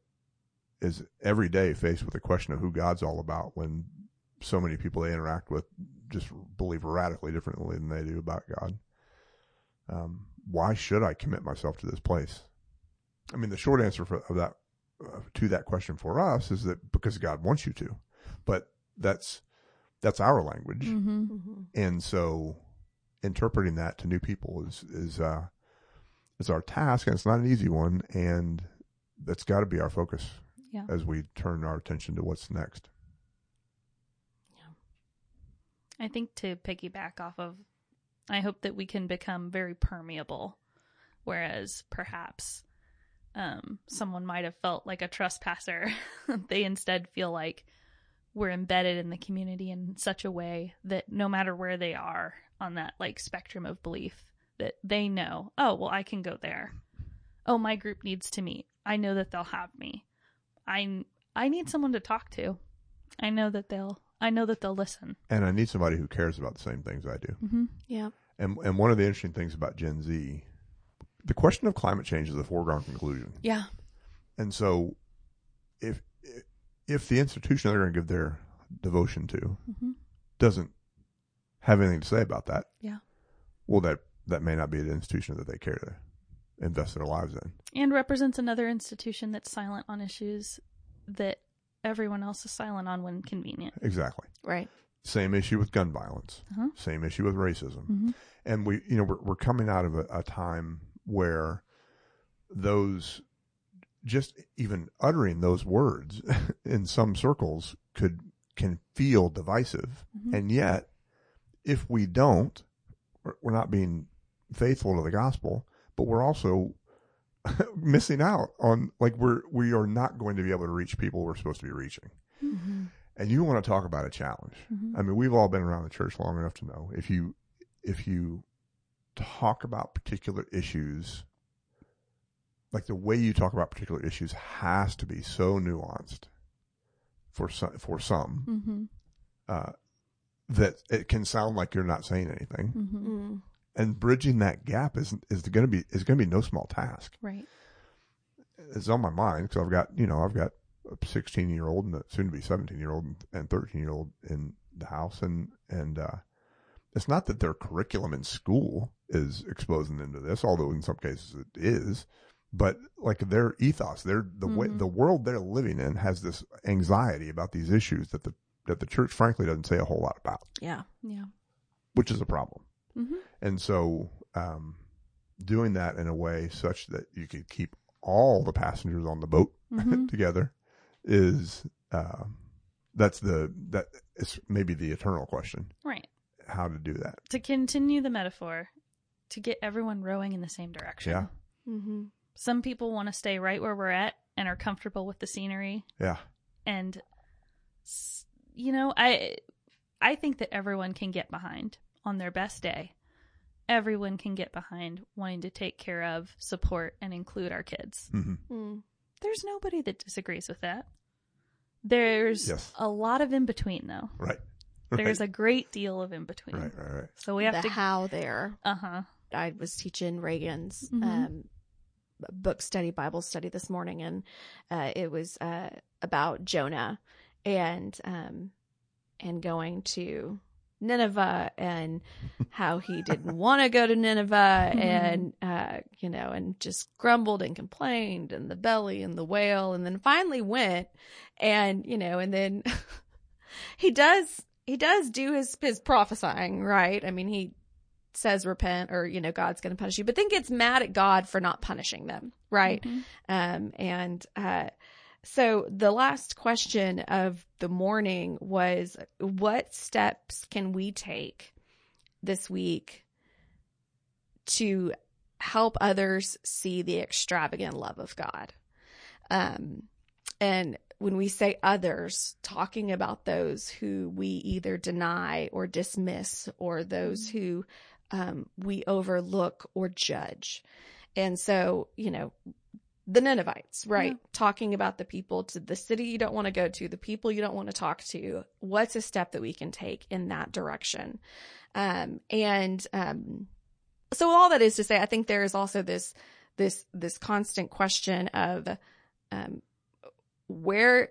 is every day faced with the question of who God's all about, when so many people they interact with just believe radically differently than they do about God. Um, why should I commit myself to this place? I mean, the short answer for of that uh, to that question for us is that because God wants you to, but that's that's our language, Mm-hmm. Mhm. and so interpreting that to new people is is uh, is our task, and it's not an easy one, and that's got to be our focus Yeah. as we turn our attention to what's next. I think to piggyback off of, I hope that we can become very permeable, whereas perhaps um, someone might have felt like a trespasser. they instead feel like we're embedded in the community in such a way that no matter where they are on that like spectrum of belief, that they know, oh, well, I can go there. Oh, my group needs to meet. I know that they'll have me. I I need someone to talk to. I know that they'll I know that they'll listen. And I need somebody who cares about the same things I do. Mm-hmm. Yeah. And and one of the interesting things about Gen Z, the question of climate change is a foregone conclusion. Yeah. And so, if if the institution they're going to give their devotion to Mm-hmm. doesn't have anything to say about that, Yeah. well, that that may not be an institution that they care to invest their lives in. And represents another institution that's silent on issues that everyone else is silent on when convenient. Exactly. Right. Same issue with gun violence. Uh-huh. Same issue with racism. Mm-hmm. and we you know we're, we're coming out of a, a time where those just even uttering those words in some circles could can feel divisive Mhm. and yet if we don't we're, we're not being faithful to the gospel, but we're also missing out on like we're we are not going to be able to reach people we're supposed to be reaching. Mm-hmm. And you want to talk about a challenge. Mhm. I mean, we've all been around the church long enough to know if you if you talk about particular issues like the way you talk about particular issues has to be so nuanced for some for some Mhm. uh, that it can sound like you're not saying anything. And bridging that gap is is going to be is going to be no small task. Right. It's on my mind because I've got you know I've got a 16 year old and a soon to be 17 year old and 13 year old in the house and and uh, it's not that their curriculum in school is exposing them to this, although in some cases it is. But like their ethos, their the way Mhm. the world they're living in has this anxiety about these issues that the that the church frankly doesn't say a whole lot about, Yeah. Yeah. which is a problem. Hmm And so, um, doing that in a way such that you could keep all the passengers on the boat Mhm. together is, uh, that's the, that is maybe the eternal question, Right. how to do that. To continue the metaphor, to get everyone rowing in the same direction. Yeah. Mm-hmm. Some people want to stay right where we're at and are comfortable with the scenery Yeah. and you know, I I think that everyone can get behind on their best day. Everyone can get behind wanting to take care of, support and include our kids. hmm Mm. There's nobody that disagrees with that. There's Yes. a lot of in between though. Right. There's a great deal of in between. right, right, right. So we have the to how there. uh-huh. I was teaching Reagan's Mhm. um, book study, Bible study this morning, and uh, it was uh, about Jonah and um, and going to Nineveh and how he didn't want to go to Nineveh, and uh, you know, and just grumbled and complained, and the belly and the whale, and then finally went, and you know, and then he does he does do his his prophesying, right? I mean, he says repent or you know god's going to punish you but then gets mad at god for not punishing them right Mhm. um and uh so the last question of the morning was what steps can we take this week to help others see the extravagant love of god um and when we say others, talking about those who we either deny or dismiss or those who um, we overlook or judge. And so, you know, the Ninevites, right? Yeah. Talking about the people to the city you don't want to go to, the people you don't want to talk to. What's a step that we can take in that direction? Um, and, um, so all that is to say, I think there is also this, this, this constant question of, um, where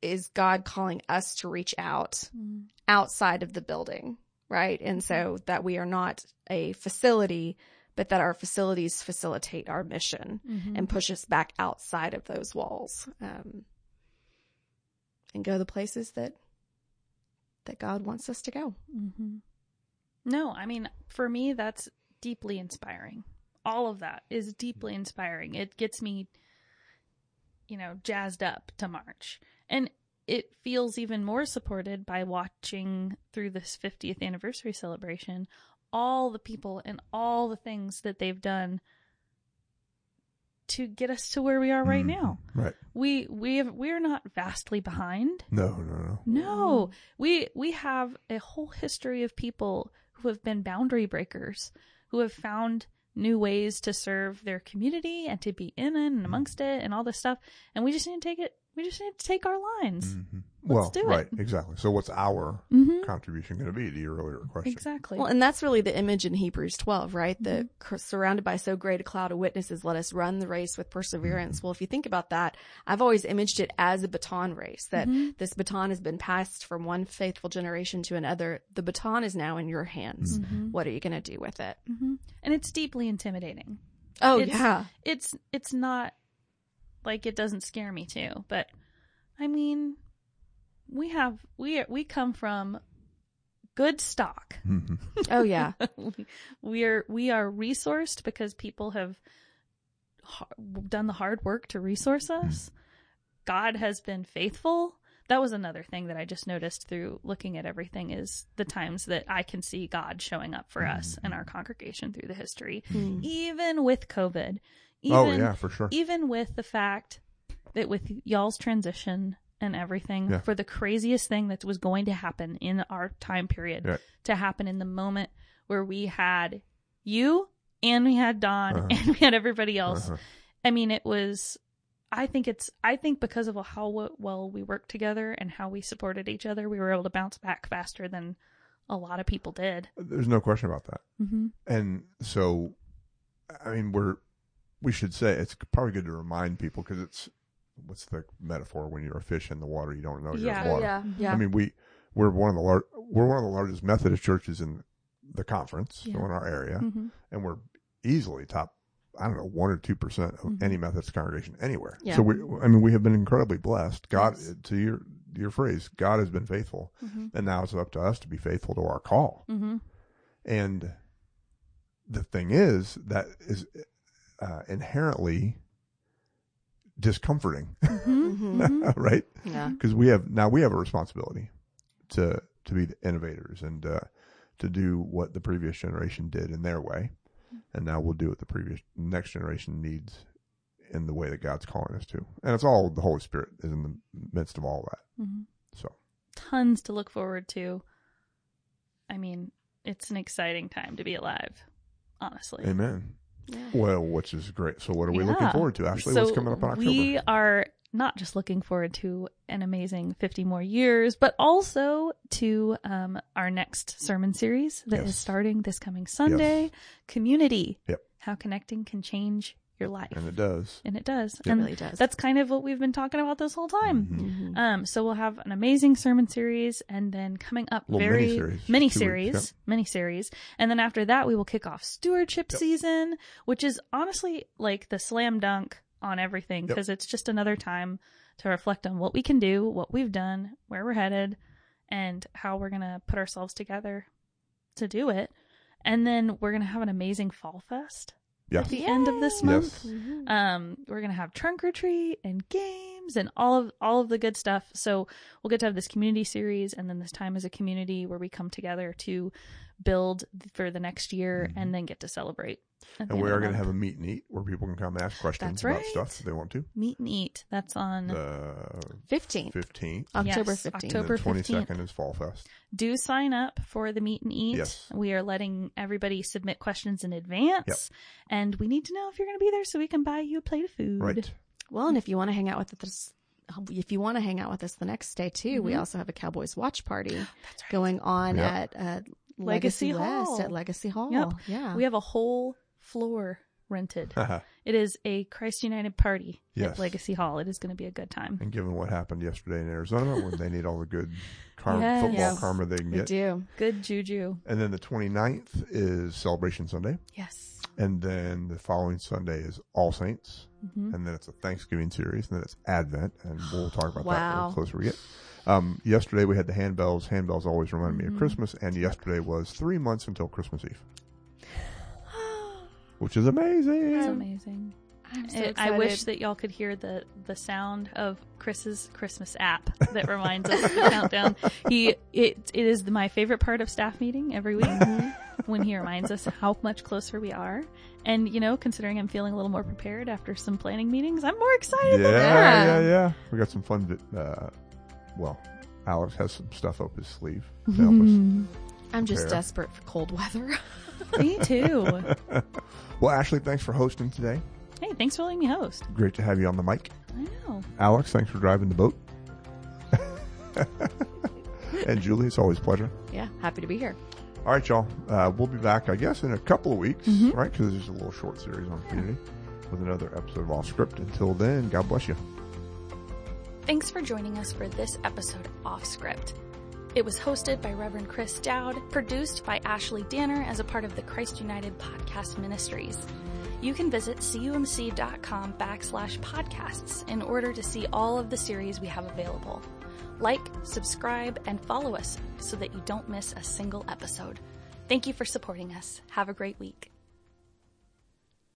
is God calling us to reach out Mhm. outside of the building, right? And so that we are not a facility, but that our facilities facilitate our mission Mhm. and push us back outside of those walls, um, and go the places that that God wants us to go. hmm No, I mean, for me, that's deeply inspiring. All of that is deeply inspiring. It gets me, you know, jazzed up to March. And it feels even more supported by watching through this 50th anniversary celebration all the people and all the things that they've done to get us to where we are right Mhm. now. Right. We we have, we're not vastly behind. No, no, no. No, we we have a whole history of people who have been boundary breakers, who have found new ways to serve their community and to be in it and amongst it and all this stuff. And we just need to take it. We just need to take our lines. Mhm. Let's Well, do it. right, exactly. So what's our Mm-hmm. contribution going to be to your earlier question? Exactly. Well, and that's really the image in Hebrews 12, right? The Mm-hmm. cr- surrounded by so great a cloud of witnesses, let us run the race with Mm-hmm. perseverance. Well, if you think about that, I've always imaged it as a baton race that Mhm. this baton has been passed from one faithful generation to another. The baton is now in your hands. Mhm. What are you going to do with it? And it's deeply intimidating. Oh, It's- yeah. It's it's not like it doesn't scare me too, but I mean, we have we we come from good stock. Oh, yeah. we, we are we are resourced because people have ha- done the hard work to resource us. God has been faithful. that was another thing that I just noticed through looking at everything is the times that I can see God showing up for us and our congregation through the history, Mm. even with COVID. Even, oh yeah, for sure. even with the fact that with y'all's transition and everything Yeah. for the craziest thing that was going to happen in our time period Yeah. to happen in the moment where we had you and we had Don Uh-huh. and we had everybody else. Uh-huh. I mean, it was. I think it's. I think because of how well we worked together and how we supported each other, we were able to bounce back faster than a lot of people did. There's no question about that. Mm-hmm. And so, I mean, we're we should say it's probably good to remind people because it's what's the metaphor when you're a fish in the water you don't know you're Yeah. in water. yeah, yeah. I mean, we we're one of the lar- we're one of the largest Methodist churches in the conference, so in our area, Mm-hmm. and we're easily top. I don't know one or two percent of Mhm. any Methodist congregation anywhere. Yeah. So we, I mean, we have been incredibly blessed. God, Yes. to your your phrase, God has been faithful, Mm-hmm. and now it's up to us to be faithful to our call. Mm-hmm. And the thing is that is uh, inherently discomforting, Mm-hmm. Mhm. right? yeah. Because we have now we have a responsibility to to be the innovators and uh, to do what the previous generation did in their way, and now we'll do what the previous next generation needs in the way that God's calling us to. And it's all the Holy Spirit is in the midst of all that. Mm-hmm. So Tons to look forward to. I mean, it's an exciting time to be alive. Honestly. Amen. Yeah. Well, which is great. So what are we looking forward to, Ashley? So What's coming up in October? We are not just looking forward to an amazing 50 more years, but also to um, our next sermon series that is Yes. starting this coming Sunday Community. Yep. How connecting can change your life. and it does. And it does. It and really does. that's kind of what we've been talking about this whole time. Mhm. Mhm. Um, so we'll have an amazing sermon series, and then coming up Little very mini-series, mini series, weeks, mini series, and then after that we will kick off stewardship Yep. season, which is honestly like the slam dunk on everything Yep. because it's just another time to reflect on what we can do, what we've done, where we're headed, and how we're gonna put ourselves together to do it. And then we're gonna have an amazing fall fest Yeah. at the end of this month. Yes. Mhm. Um, we're gonna have trunk or treat and games and all of all of the good stuff. So we'll get to have this community series and then this time as a community where we come together to build for the next year and then get to celebrate. At Mm-hmm. And we are going to have a meet and eat where people can come ask questions That's about right. stuff if they want to. meet and eat. That's on The 15th. 15th. October Yes, 15th. October and the 15th. 22nd is Fall Fest. do sign up for the meet and eat. Yes. We are letting everybody submit questions in advance, and we need to know if you're going to be there so we can buy you a plate of food. Right. Well, and if you want to hang out with us, if you want to hang out with us the next day too, we Mhm. also have a Cowboys watch party going on Yeah. at uh, Legacy Legacy, West Hall. at Legacy Hall. Yep. Yeah. We have a whole floor rented. and It is a Christ United party Yes. at Legacy Hall. It is going to be a good time. And given what happened yesterday in Arizona, when they need all the good karma, Yes. football karma they can we get. do. Good juju. And then the 29th is Celebration Sunday. Yes. And then the following Sunday is All Saints. hmm And then it's a Thanksgiving series. And then it's Advent. And we'll talk about that a Wow. little closer we get. Um, yesterday we had the handbells. Handbells always remind me of Christmas. And yesterday was three months until Christmas Eve, which is amazing. It's amazing. I'm so I- I wish that y'all could hear the the sound of Chris's Christmas app that reminds us of the countdown. He it it is my favorite part of staff meeting every week when he reminds us how much closer we are. And you know, considering I'm feeling a little more prepared after some planning meetings, I'm more excited. Yeah, than yeah, Yeah. yeah, We got some fun. Uh, well, Alex has some stuff up his sleeve to help us. I'm just Fair. desperate for cold weather. Me too. Well, Ashley, thanks for hosting today. Hey, thanks for letting me host. Great to have you on the mic. I know. Alex, thanks for driving the boat. and Julie, it's always a pleasure. yeah, happy to be here. All right, y'all. Uh, we'll be back, I guess, in a couple of weeks, Mhm. right? Because there's a little short series on community with another episode of Off Script. Until then, God bless you. Thanks for joining us for this episode of Off Script. It was hosted by Reverend Chris Dowd, produced by Ashley Danner as a part of the Christ United Podcast Ministries. You can visit cumc.com backslash podcasts in order to see all of the series we have available. Like, subscribe, and follow us so that you don't miss a single episode. Thank you for supporting us. Have a great week.